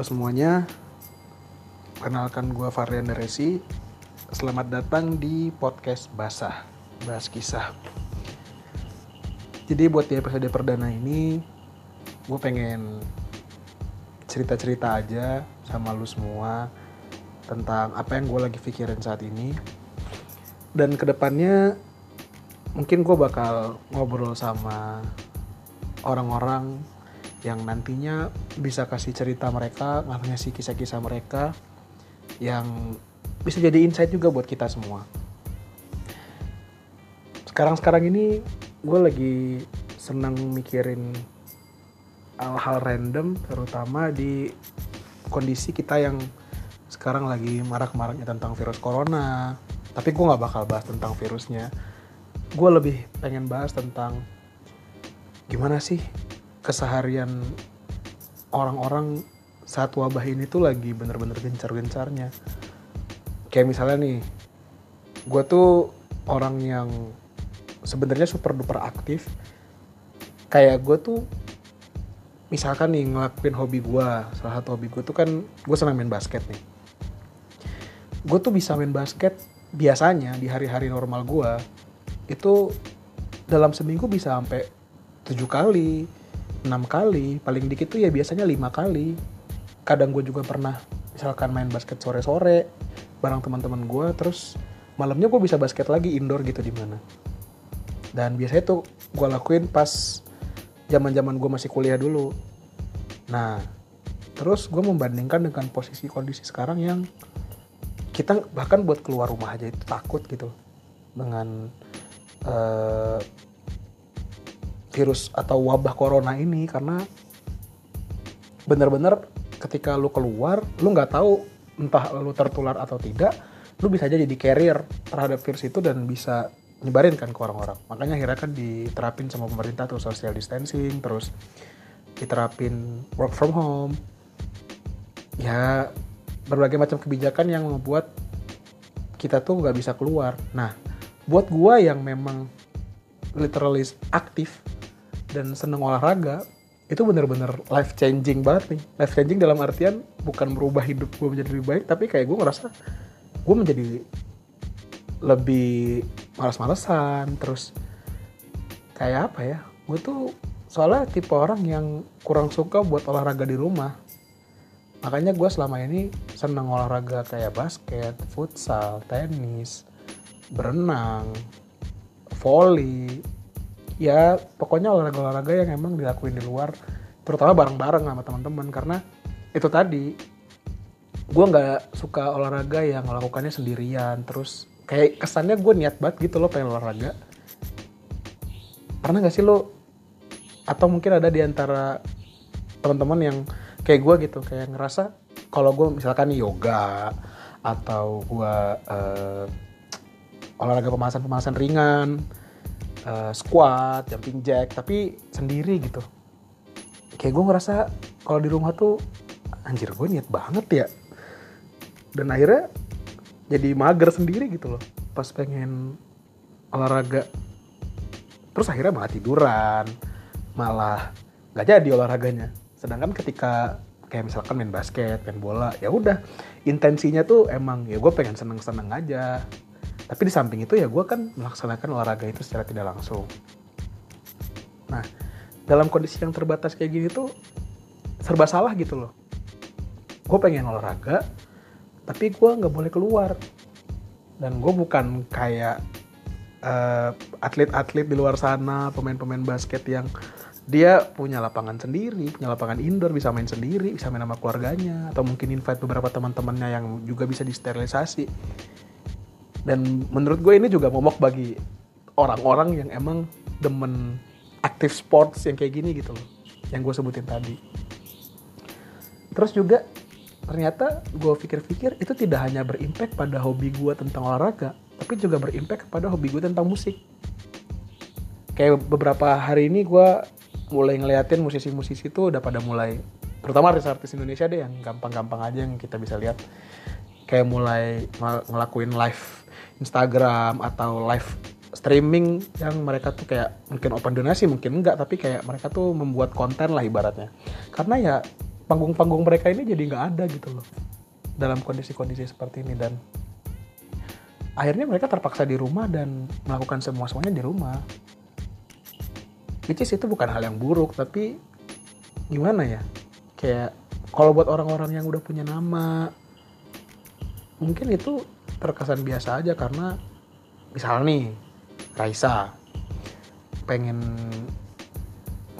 Halo semuanya, kenalkan gue Varian Resi. Selamat datang di podcast Basah, bahas kisah. Jadi buat di episode perdana ini, gue pengen cerita-cerita aja sama lu semua tentang apa yang gue lagi pikirin saat ini. Dan ke depannya mungkin gue bakal ngobrol sama orang-orang yang nantinya bisa kasih cerita mereka, ngasih kisah-kisah mereka yang bisa jadi insight juga buat kita semua. Sekarang-sekarang ini gue lagi senang mikirin hal-hal random, terutama di kondisi kita yang sekarang lagi marak-maraknya tentang virus corona. Tapi gue gak bakal bahas tentang virusnya. Gue lebih pengen bahas tentang gimana sih keseharian orang-orang saat wabah ini tuh lagi bener-bener gencar-gencarnya. Kayak misalnya nih, gue tuh orang yang sebenarnya super duper aktif. Kayak gue tuh, misalkan nih ngelakuin hobi gue, salah satu hobi gue tuh kan gue senang main basket nih. Gue tuh bisa main basket biasanya di hari-hari normal gue itu dalam seminggu bisa sampai tujuh kali, enam kali paling dikit tuh ya biasanya lima kali. Kadang gue juga pernah misalkan main basket sore-sore bareng teman-teman gue terus malamnya gue bisa basket lagi indoor gitu di mana. Dan biasanya tuh gue lakuin pas zaman zaman gue masih kuliah dulu. Nah terus gue membandingkan dengan posisi kondisi sekarang yang kita bahkan buat keluar rumah aja itu takut gitu. Dengan uh, virus atau wabah corona ini karena bener-bener ketika lu keluar lu nggak tahu entah lu tertular atau tidak lu bisa aja jadi carrier terhadap virus itu dan bisa nyebarin kan ke orang-orang. Makanya akhirnya kan diterapin sama pemerintah tuh social distancing terus diterapin work from home. Ya berbagai macam kebijakan yang membuat kita tuh nggak bisa keluar. Nah buat gua yang memang literally aktif dan seneng olahraga itu bener-bener life changing banget nih. Life changing dalam artian bukan merubah hidup gue menjadi lebih baik tapi kayak gue ngerasa gue menjadi lebih malas-malesan terus kayak apa ya gue tuh soalnya tipe orang yang kurang suka buat olahraga di rumah. Makanya gue selama ini seneng olahraga kayak basket, futsal, tenis, berenang, volley, ya pokoknya olahraga-olahraga yang emang dilakuin di luar terutama bareng-bareng sama teman-teman. Karena itu tadi gue nggak suka olahraga yang melakukannya sendirian. Terus kayak kesannya gue niat banget gitu loh pengen olahraga. Pernah nggak sih lo? Atau mungkin ada di antara teman-teman yang kayak gue gitu kayak ngerasa kalau gue misalkan yoga atau gue uh, olahraga pemanasan-pemanasan ringan uh, squat, jumping jack, tapi sendiri gitu. Kayak gue ngerasa kalau di rumah tuh anjir gue niat banget ya. Dan akhirnya jadi mager sendiri gitu loh. Pas pengen olahraga. Terus akhirnya malah tiduran. Malah gak jadi olahraganya. Sedangkan ketika kayak misalkan main basket, main bola, ya udah intensinya tuh emang ya gue pengen seneng-seneng aja tapi di samping itu ya gue kan melaksanakan olahraga itu secara tidak langsung. Nah dalam kondisi yang terbatas kayak gini tuh serba salah gitu loh. Gue pengen olahraga tapi gue nggak boleh keluar. Dan gue bukan kayak uh, atlet-atlet di luar sana pemain-pemain basket yang dia punya lapangan sendiri, punya lapangan indoor, bisa main sendiri, bisa main sama keluarganya, atau mungkin invite beberapa teman-temannya yang juga bisa disterilisasi dan menurut gue ini juga momok bagi orang-orang yang emang demen aktif sports yang kayak gini gitu loh yang gue sebutin tadi. Terus juga ternyata gue pikir-pikir itu tidak hanya berimpact pada hobi gue tentang olahraga tapi juga berimpact kepada hobi gue tentang musik. Kayak beberapa hari ini gue mulai ngeliatin musisi-musisi itu udah pada mulai terutama artis-artis Indonesia deh yang gampang-gampang aja yang kita bisa lihat. Kayak mulai ngelakuin live Instagram atau live streaming yang mereka tuh kayak mungkin open donasi mungkin enggak tapi kayak mereka tuh membuat konten lah ibaratnya. Karena ya panggung-panggung mereka ini jadi nggak ada gitu loh dalam kondisi-kondisi seperti ini. Dan akhirnya mereka terpaksa di rumah dan melakukan semua semuanya di rumah. Which is itu bukan hal yang buruk tapi gimana ya? Kayak kalau buat orang-orang yang udah punya nama mungkin itu terkesan biasa aja karena misal nih Raisa pengen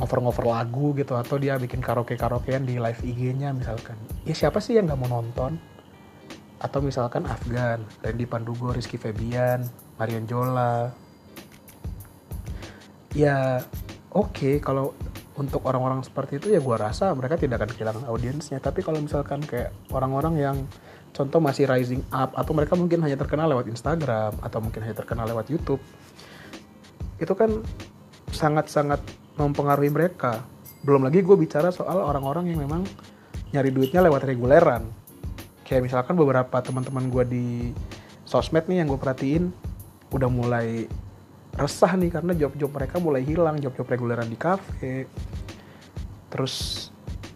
ngover-ngover lagu gitu atau dia bikin karaoke-karaokean di live IG-nya misalkan. Ya siapa sih yang nggak mau nonton? Atau misalkan Afgan, Randy Pandugo, Rizky Febian, Marion Jola. Ya oke okay, kalau untuk orang-orang seperti itu ya gue rasa mereka tidak akan kehilangan audiensnya. Tapi kalau misalkan kayak orang-orang yang contoh masih rising up atau mereka mungkin hanya terkenal lewat Instagram atau mungkin hanya terkenal lewat YouTube itu kan sangat-sangat mempengaruhi mereka. Belum lagi gue bicara soal orang-orang yang memang nyari duitnya lewat reguleran. Kayak misalkan beberapa teman-teman gue di sosmed nih yang gue perhatiin udah mulai resah nih karena job-job mereka mulai hilang, job-job reguleran di kafe. Terus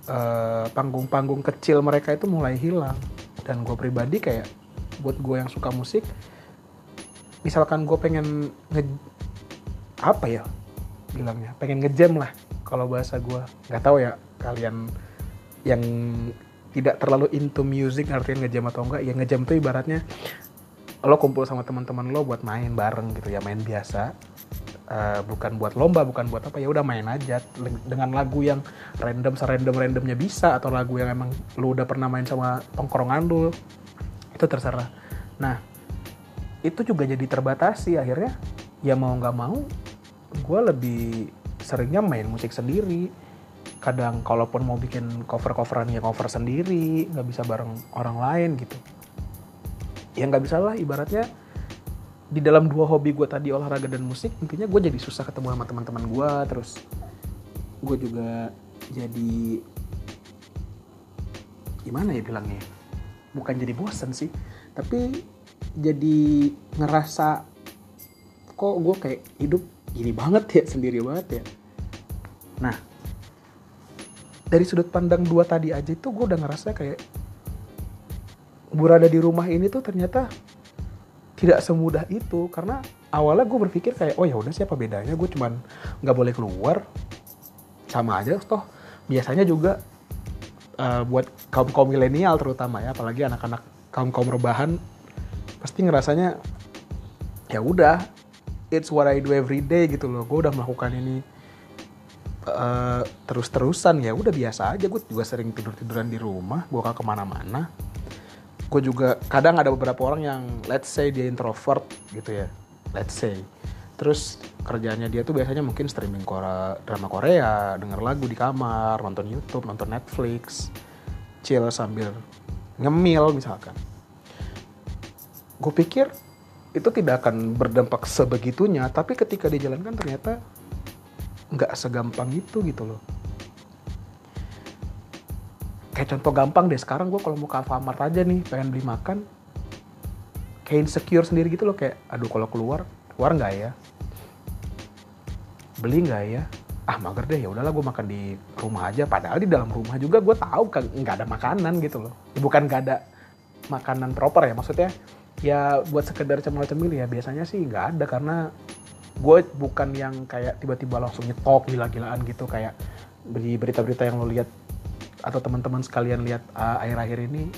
panggung panggung-panggung kecil mereka itu mulai hilang. Dan gue pribadi kayak buat gue yang suka musik, misalkan gue pengen nge apa ya bilangnya pengen ngejam lah kalau bahasa gue nggak tahu ya kalian yang tidak terlalu into music artinya ngejam atau enggak ya ngejam tuh ibaratnya lo kumpul sama teman-teman lo buat main bareng gitu ya main biasa uh, bukan buat lomba bukan buat apa ya udah main aja dengan lagu yang random serandom randomnya bisa atau lagu yang emang lo udah pernah main sama tongkrongan lo itu terserah. Nah itu juga jadi terbatasi akhirnya. Ya mau nggak mau gue lebih seringnya main musik sendiri. Kadang kalaupun mau bikin cover-coveran ya cover sendiri nggak bisa bareng orang lain gitu. Ya nggak bisa lah ibaratnya di dalam dua hobi gue tadi olahraga dan musik intinya gue jadi susah ketemu sama teman-teman gue terus gue juga jadi gimana ya bilangnya bukan jadi bosen sih tapi jadi ngerasa kok gue kayak hidup gini banget ya sendiri banget ya. Nah dari sudut pandang dua tadi aja itu gue udah ngerasa kayak berada di rumah ini tuh ternyata tidak semudah itu. Karena awalnya gue berpikir kayak oh ya udah siapa bedanya? Gue cuman nggak boleh keluar. Sama aja toh. Biasanya juga uh, buat kaum kaum milenial terutama ya apalagi anak-anak kaum kaum rebahan pasti ngerasanya ya udah it's what I do every day gitu loh. Gue udah melakukan ini uh, terus-terusan. Ya udah biasa aja. Gue juga sering tidur-tiduran di rumah gue gak ke mana-mana gue juga kadang ada beberapa orang yang let's say dia introvert gitu ya. Let's say. Terus kerjanya dia tuh biasanya mungkin streaming Korea, drama Korea, denger lagu di kamar, nonton YouTube, nonton Netflix, chill sambil ngemil misalkan. Gue pikir itu tidak akan berdampak sebegitunya tapi ketika dijalankan ternyata nggak segampang itu gitu loh kayak contoh gampang deh sekarang gue kalau mau ke Alfamart aja nih pengen beli makan kayak insecure sendiri gitu loh kayak aduh kalau keluar keluar nggak ya? Beli nggak ya? Ah mager deh ya udahlah gue makan di rumah aja. Padahal di dalam rumah juga gue tahu kan nggak ada makanan gitu loh. Bukan nggak ada makanan proper ya maksudnya ya buat sekedar cemil-cemil ya biasanya sih nggak ada karena gue bukan yang kayak tiba-tiba langsung nyetok gila-gilaan gitu kayak beri berita-berita yang lo lihat atau teman-teman sekalian lihat uh, akhir-akhir ini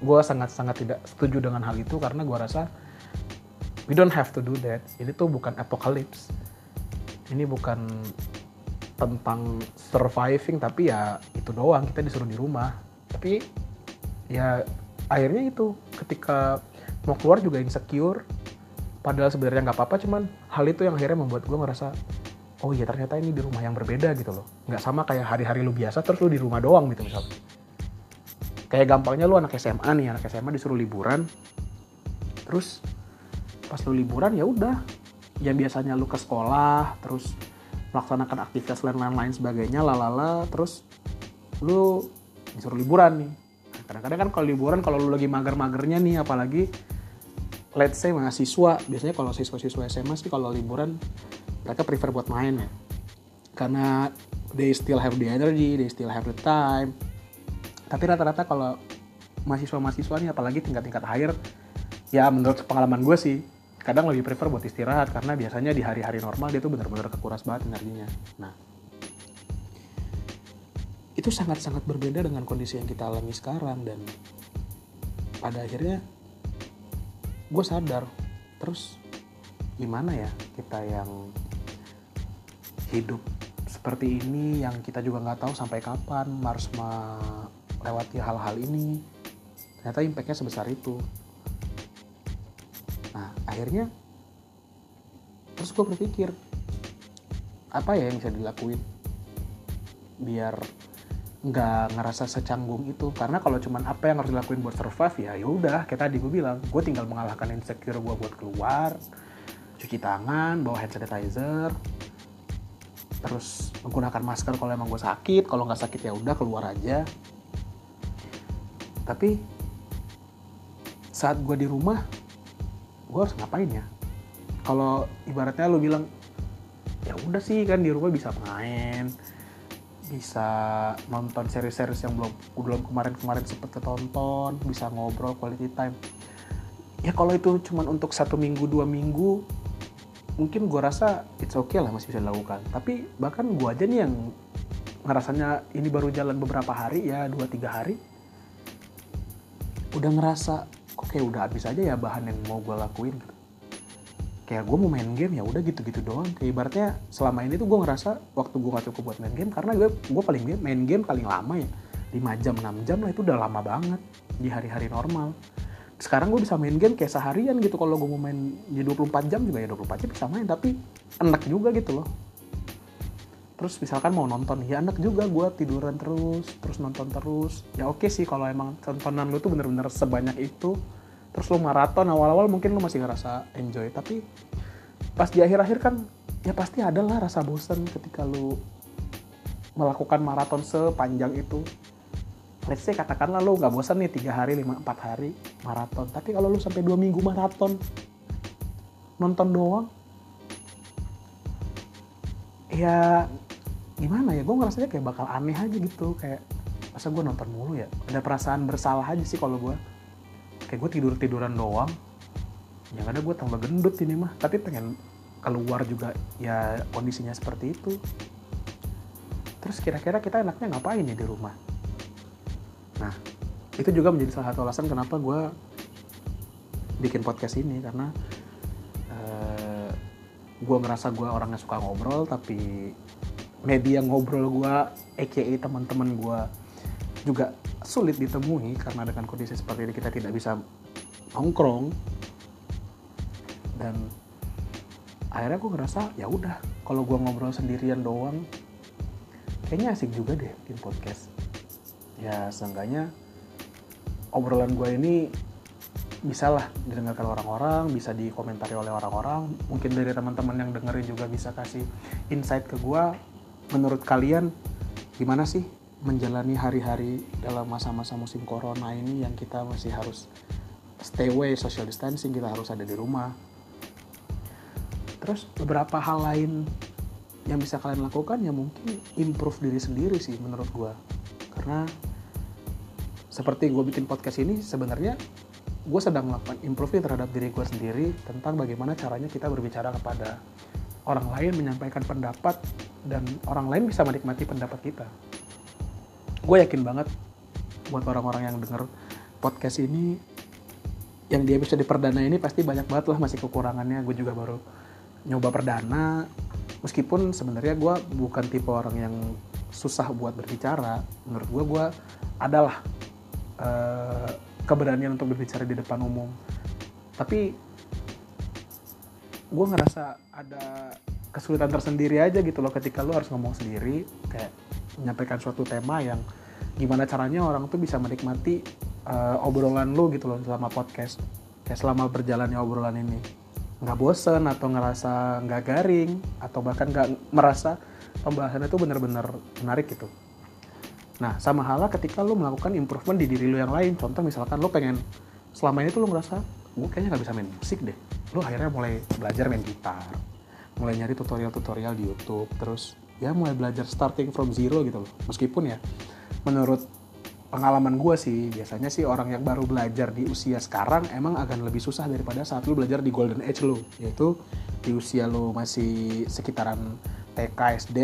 gue sangat-sangat tidak setuju dengan hal itu karena gue rasa we don't have to do that. Ini tuh bukan apocalypse. Ini bukan tentang surviving tapi ya itu doang. Kita disuruh di rumah. Tapi ya akhirnya itu ketika mau keluar juga insecure. Padahal sebenarnya nggak apa-apa cuman hal itu yang akhirnya membuat gue ngerasa oh iya ternyata ini di rumah yang berbeda gitu loh. Nggak sama kayak hari-hari lu biasa terus lu di rumah doang gitu misalnya. Kayak gampangnya lu anak SMA nih anak SMA disuruh liburan. Terus pas lu liburan ya udah. Yang biasanya lu ke sekolah terus melaksanakan aktivitas lain-lain sebagainya lalala terus lu disuruh liburan nih. Kadang-kadang kan kalau liburan kalau lu lagi mager-magernya nih apalagi let's say mahasiswa. Biasanya kalau siswa-siswa SMA sih kalau liburan mereka prefer buat main ya. Karena they still have the energy they still have the time. Tapi rata-rata kalau mahasiswa-mahasiswa nih apalagi tingkat-tingkat higher ya menurut pengalaman gue sih kadang lebih prefer buat istirahat. Karena biasanya di hari-hari normal dia tuh bener-bener kekuras banget energinya. Nah itu sangat-sangat berbeda dengan kondisi yang kita alami sekarang. Dan pada akhirnya gue sadar terus gimana ya kita yang hidup seperti ini yang kita juga nggak tahu sampai kapan harus melewati hal-hal ini. Ternyata impactnya sebesar itu. Nah akhirnya terus gue berpikir apa ya yang bisa dilakuin biar nggak ngerasa secanggung itu? Karena kalau cuman apa yang harus dilakuin buat survive ya yaudah kayak tadi gue bilang gue tinggal mengalahkan insecure gue buat keluar cuci tangan bawa hand sanitizer terus menggunakan masker kalau emang gue sakit kalau nggak sakit ya udah keluar aja. Tapi saat gue di rumah gue harus ngapain ya? Kalau ibaratnya lo bilang ya udah sih kan di rumah bisa main bisa nonton seri-seri yang belum belum kemarin-kemarin sempet ketonton bisa ngobrol quality time. Ya kalau itu cuma untuk satu minggu dua minggu mungkin gue rasa it's okay lah masih bisa dilakukan. Tapi bahkan gue aja nih yang ngerasanya ini baru jalan beberapa hari ya dua tiga hari udah ngerasa kok kayak udah habis aja ya bahan yang mau gue lakuin? Kayak gue mau main game ya udah gitu-gitu doang. Kayak ibaratnya selama ini tuh gue ngerasa waktu gue gak cukup buat main game karena gue gue paling game main game paling lama ya 5 jam 6 jam lah itu udah lama banget di hari-hari normal sekarang gue bisa main game kayak seharian gitu. Kalau gue mau main di 24 jam juga ya 24 jam bisa main tapi enak juga gitu loh. Terus misalkan mau nonton ya enak juga gue tiduran terus terus nonton terus. Ya oke sih kalau emang tontonan lu tuh bener-bener sebanyak itu. Terus lu maraton awal-awal mungkin lu masih ngerasa enjoy tapi pas di akhir-akhir kan ya pasti ada lah rasa bosan ketika lu melakukan maraton sepanjang itu let's say katakanlah lu nggak bosan nih tiga hari lima empat hari maraton. Tapi kalau lu sampai dua minggu maraton nonton doang ya gimana ya? Gue ngerasanya kayak bakal aneh aja gitu. Kayak masa gue nonton mulu ya? Ada perasaan bersalah aja sih kalau gue. Kayak gue tidur tiduran doang. Yang ada gue tambah gendut ini mah. Tapi pengen keluar juga ya kondisinya seperti itu. Terus kira-kira kita enaknya ngapain ya di rumah nah itu juga menjadi salah satu alasan kenapa gue bikin podcast ini karena uh, gue ngerasa gue orangnya suka ngobrol tapi media ngobrol gue aka teman-teman gue juga sulit ditemui karena dengan kondisi seperti ini kita tidak bisa nongkrong. Dan akhirnya gue ngerasa ya udah kalau gue ngobrol sendirian doang kayaknya asik juga deh bikin podcast ya seenggaknya obrolan gue ini bisa lah didengarkan orang-orang, bisa dikomentari oleh orang-orang. Mungkin dari teman-teman yang dengerin juga bisa kasih insight ke gue. Menurut kalian gimana sih menjalani hari-hari dalam masa-masa musim corona ini yang kita masih harus stay away, social distancing, kita harus ada di rumah. Terus beberapa hal lain yang bisa kalian lakukan ya mungkin improve diri sendiri sih menurut gue. Karena seperti gue bikin podcast ini sebenarnya gue sedang melakukan improving terhadap diri gue sendiri tentang bagaimana caranya kita berbicara kepada orang lain menyampaikan pendapat dan orang lain bisa menikmati pendapat kita. Gue yakin banget buat orang-orang yang denger podcast ini yang dia bisa di perdana ini pasti banyak banget lah masih kekurangannya. Gue juga baru nyoba perdana. Meskipun sebenarnya gue bukan tipe orang yang susah buat berbicara menurut gue gue adalah uh, keberanian untuk berbicara di depan umum. Tapi gue ngerasa ada kesulitan tersendiri aja gitu loh ketika lo harus ngomong sendiri kayak menyampaikan suatu tema yang gimana caranya orang tuh bisa menikmati uh, obrolan lu gitu loh selama podcast kayak selama berjalannya obrolan ini. Nggak bosen atau ngerasa nggak garing atau bahkan nggak merasa pembahasannya itu bener-bener menarik gitu nah sama halnya ketika lu melakukan improvement di diri lu yang lain. Contoh misalkan lu pengen selama ini tuh lu ngerasa gue kayaknya nggak bisa main musik deh. Lu akhirnya mulai belajar main gitar mulai nyari tutorial-tutorial di YouTube terus ya mulai belajar starting from zero gitu loh. Meskipun ya menurut pengalaman gue sih biasanya sih orang yang baru belajar di usia sekarang emang akan lebih susah daripada saat lu belajar di golden age lu yaitu di usia lu masih sekitaran TK SD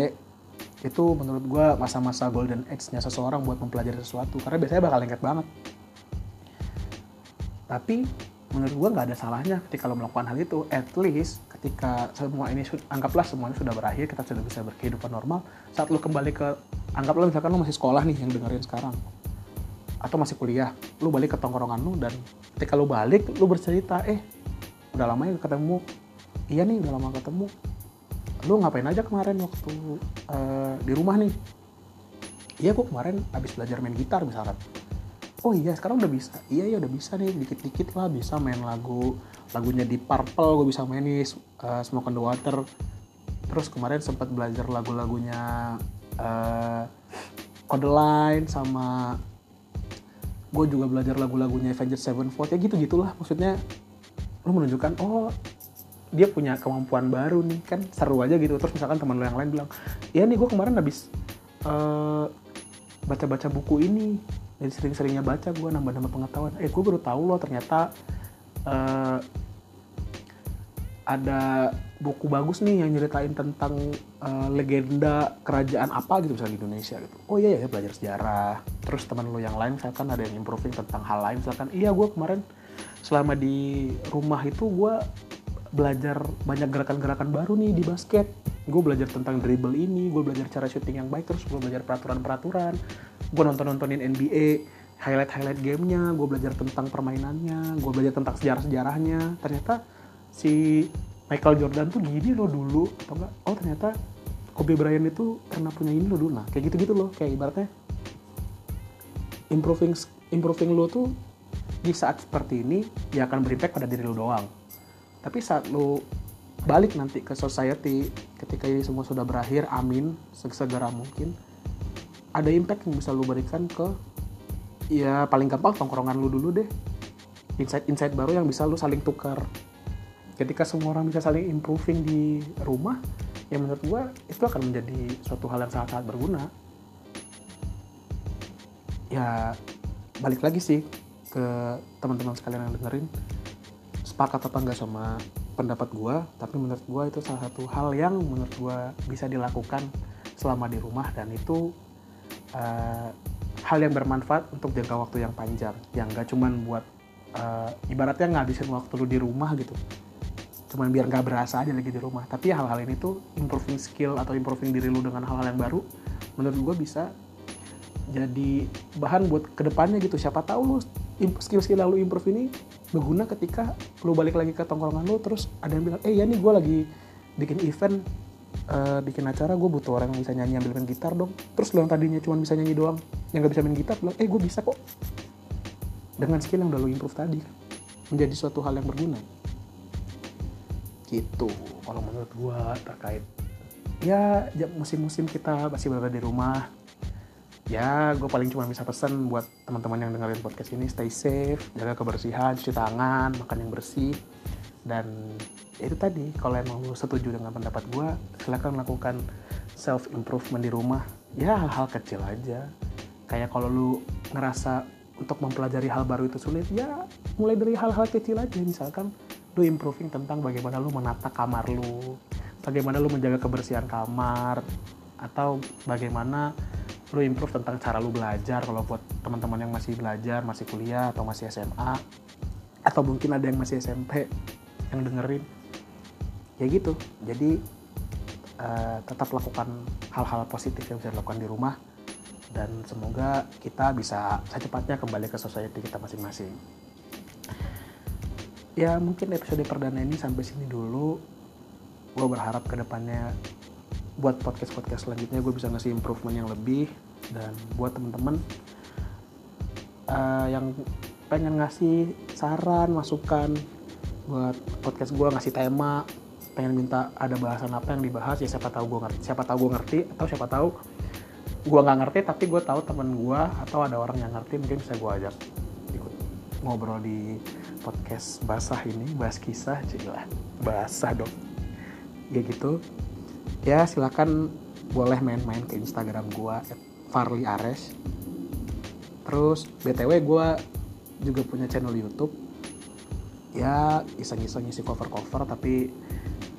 itu menurut gue masa-masa golden age-nya seseorang buat mempelajari sesuatu. Karena biasanya bakal lengket banget. Tapi menurut gue nggak ada salahnya ketika lo melakukan hal itu. At least ketika semua ini anggaplah semuanya sudah berakhir kita sudah bisa berkehidupan normal. Saat lo kembali ke anggaplah misalkan lo masih sekolah nih yang dengerin sekarang. Atau masih kuliah lu balik ke tongkrongan lu dan ketika lu balik lu bercerita eh udah lama ya ketemu. Iya nih udah lama ketemu lu ngapain aja kemarin waktu uh, di rumah nih? Iya gua kemarin habis belajar main gitar misalkan oh iya sekarang udah bisa. Iya ya udah bisa nih dikit-dikit lah bisa main lagu lagunya di Purple gue bisa main nih uh, Smoke on the Water. Terus kemarin sempat belajar lagu-lagunya uh, Codeline sama gue juga belajar lagu-lagunya Avenged Sevenfold ya gitu gitulah maksudnya. Lu menunjukkan oh dia punya kemampuan baru nih kan seru aja gitu terus misalkan teman lo yang lain bilang ya nih gue kemarin habis uh, baca-baca buku ini dan sering-seringnya baca gue nambah-nambah pengetahuan eh gue baru tahu loh ternyata uh, ada buku bagus nih yang nyeritain tentang uh, legenda kerajaan apa gitu misalnya di Indonesia gitu. Oh iya ya belajar sejarah. Terus teman lo yang lain misalkan ada yang improving tentang hal lain misalkan iya gue kemarin selama di rumah itu gue belajar banyak gerakan-gerakan baru nih di basket. Gue belajar tentang dribble ini, gue belajar cara shooting yang baik, terus gue belajar peraturan-peraturan. Gue nonton-nontonin NBA, highlight-highlight gamenya, gue belajar tentang permainannya, gue belajar tentang sejarah-sejarahnya. Ternyata si Michael Jordan tuh gini loh dulu atau enggak oh ternyata Kobe Bryant itu karena punya ini loh dulu nah kayak gitu gitu loh kayak ibaratnya improving improving lo tuh di saat seperti ini ya akan berimpact pada diri lo doang tapi saat lo balik nanti ke society ketika ini semua sudah berakhir amin segera mungkin ada impact yang bisa lo berikan ke ya paling gampang tongkrongan lo dulu deh. Insight-insight baru yang bisa lo saling tukar. Ketika semua orang bisa saling improving di rumah ya menurut gue itu akan menjadi suatu hal yang sangat-sangat berguna. Ya balik lagi sih ke teman-teman sekalian yang dengerin sepakat apa enggak sama pendapat gue tapi menurut gue itu salah satu hal yang menurut gue bisa dilakukan selama di rumah dan itu uh, hal yang bermanfaat untuk jangka waktu yang panjang yang gak cuman buat uh, ibaratnya ngabisin waktu lu di rumah gitu. Cuman biar nggak berasa aja lagi di rumah. Tapi hal-hal ini tuh improving skill atau improving diri lu dengan hal-hal yang baru menurut gue bisa jadi bahan buat ke depannya gitu. Siapa tahu lu skill-skill yang lu improve ini berguna ketika lu balik lagi ke tongkrongan lu terus ada yang bilang eh ya nih gue lagi bikin event uh, bikin acara gue butuh orang yang bisa nyanyi ambil main gitar dong. Terus lu yang tadinya cuma bisa nyanyi doang yang gak bisa main gitar bilang eh gue bisa kok. Dengan skill yang udah lu improve tadi menjadi suatu hal yang berguna. Gitu. Kalau menurut gue terkait ya musim-musim kita masih berada di rumah ya gue paling cuma bisa pesan buat teman-teman yang dengerin podcast ini stay safe jaga kebersihan cuci tangan makan yang bersih. Dan itu tadi kalau emang lu setuju dengan pendapat gue silahkan lakukan self improvement di rumah. Ya hal-hal kecil aja. Kayak kalau lu ngerasa untuk mempelajari hal baru itu sulit ya mulai dari hal-hal kecil aja. Misalkan lu improving tentang bagaimana lu menata kamar lu bagaimana lu menjaga kebersihan kamar atau bagaimana lu improve tentang cara lu belajar kalau buat teman-teman yang masih belajar masih kuliah atau masih SMA atau mungkin ada yang masih SMP yang dengerin ya gitu. Jadi uh, tetap lakukan hal-hal positif yang bisa dilakukan di rumah dan semoga kita bisa secepatnya kembali ke society kita masing-masing. Ya mungkin episode perdana ini sampai sini dulu. Gue berharap ke depannya buat podcast podcast selanjutnya gue bisa ngasih improvement yang lebih. Dan buat temen-temen uh, yang pengen ngasih saran masukan buat podcast gue ngasih tema pengen minta ada bahasan apa yang dibahas ya siapa tahu gue ngerti siapa tahu gue ngerti atau siapa tahu gue nggak ngerti tapi gue tahu temen gue atau ada orang yang ngerti mungkin bisa gue ajak ikut ngobrol di podcast basah ini bahas kisah lah basah dong. Ya gitu ya silakan boleh main-main ke Instagram gua Farli Ares. Terus btw gue juga punya channel YouTube. Ya iseng-iseng isi cover-cover tapi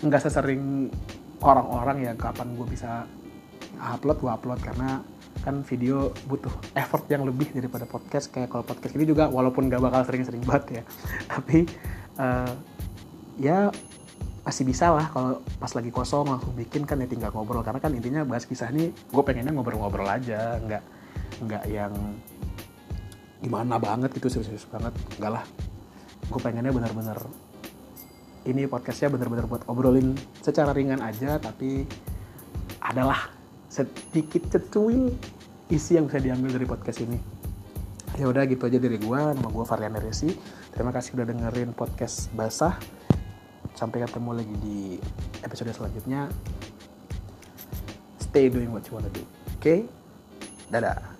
nggak sesering orang-orang ya kapan gue bisa upload gue upload. Karena kan video butuh effort yang lebih daripada podcast. Kayak kalau podcast ini juga walaupun gak bakal sering-sering banget ya. Tapi uh, ya masih bisa lah kalau pas lagi kosong langsung bikin kan ya tinggal ngobrol. Karena kan intinya bahas kisah ini gue pengennya ngobrol-ngobrol aja nggak nggak yang gimana banget gitu serius-serius banget. Enggak lah. Gue pengennya bener-bener ini podcastnya bener-bener buat obrolin secara ringan aja tapi adalah sedikit cecuil isi yang bisa diambil dari podcast ini. Ya udah gitu aja dari gue nama gue Varian Resi. Terima kasih udah dengerin podcast basah sampai ketemu lagi di episode selanjutnya. Stay doing what you wanna do. Oke okay? dadah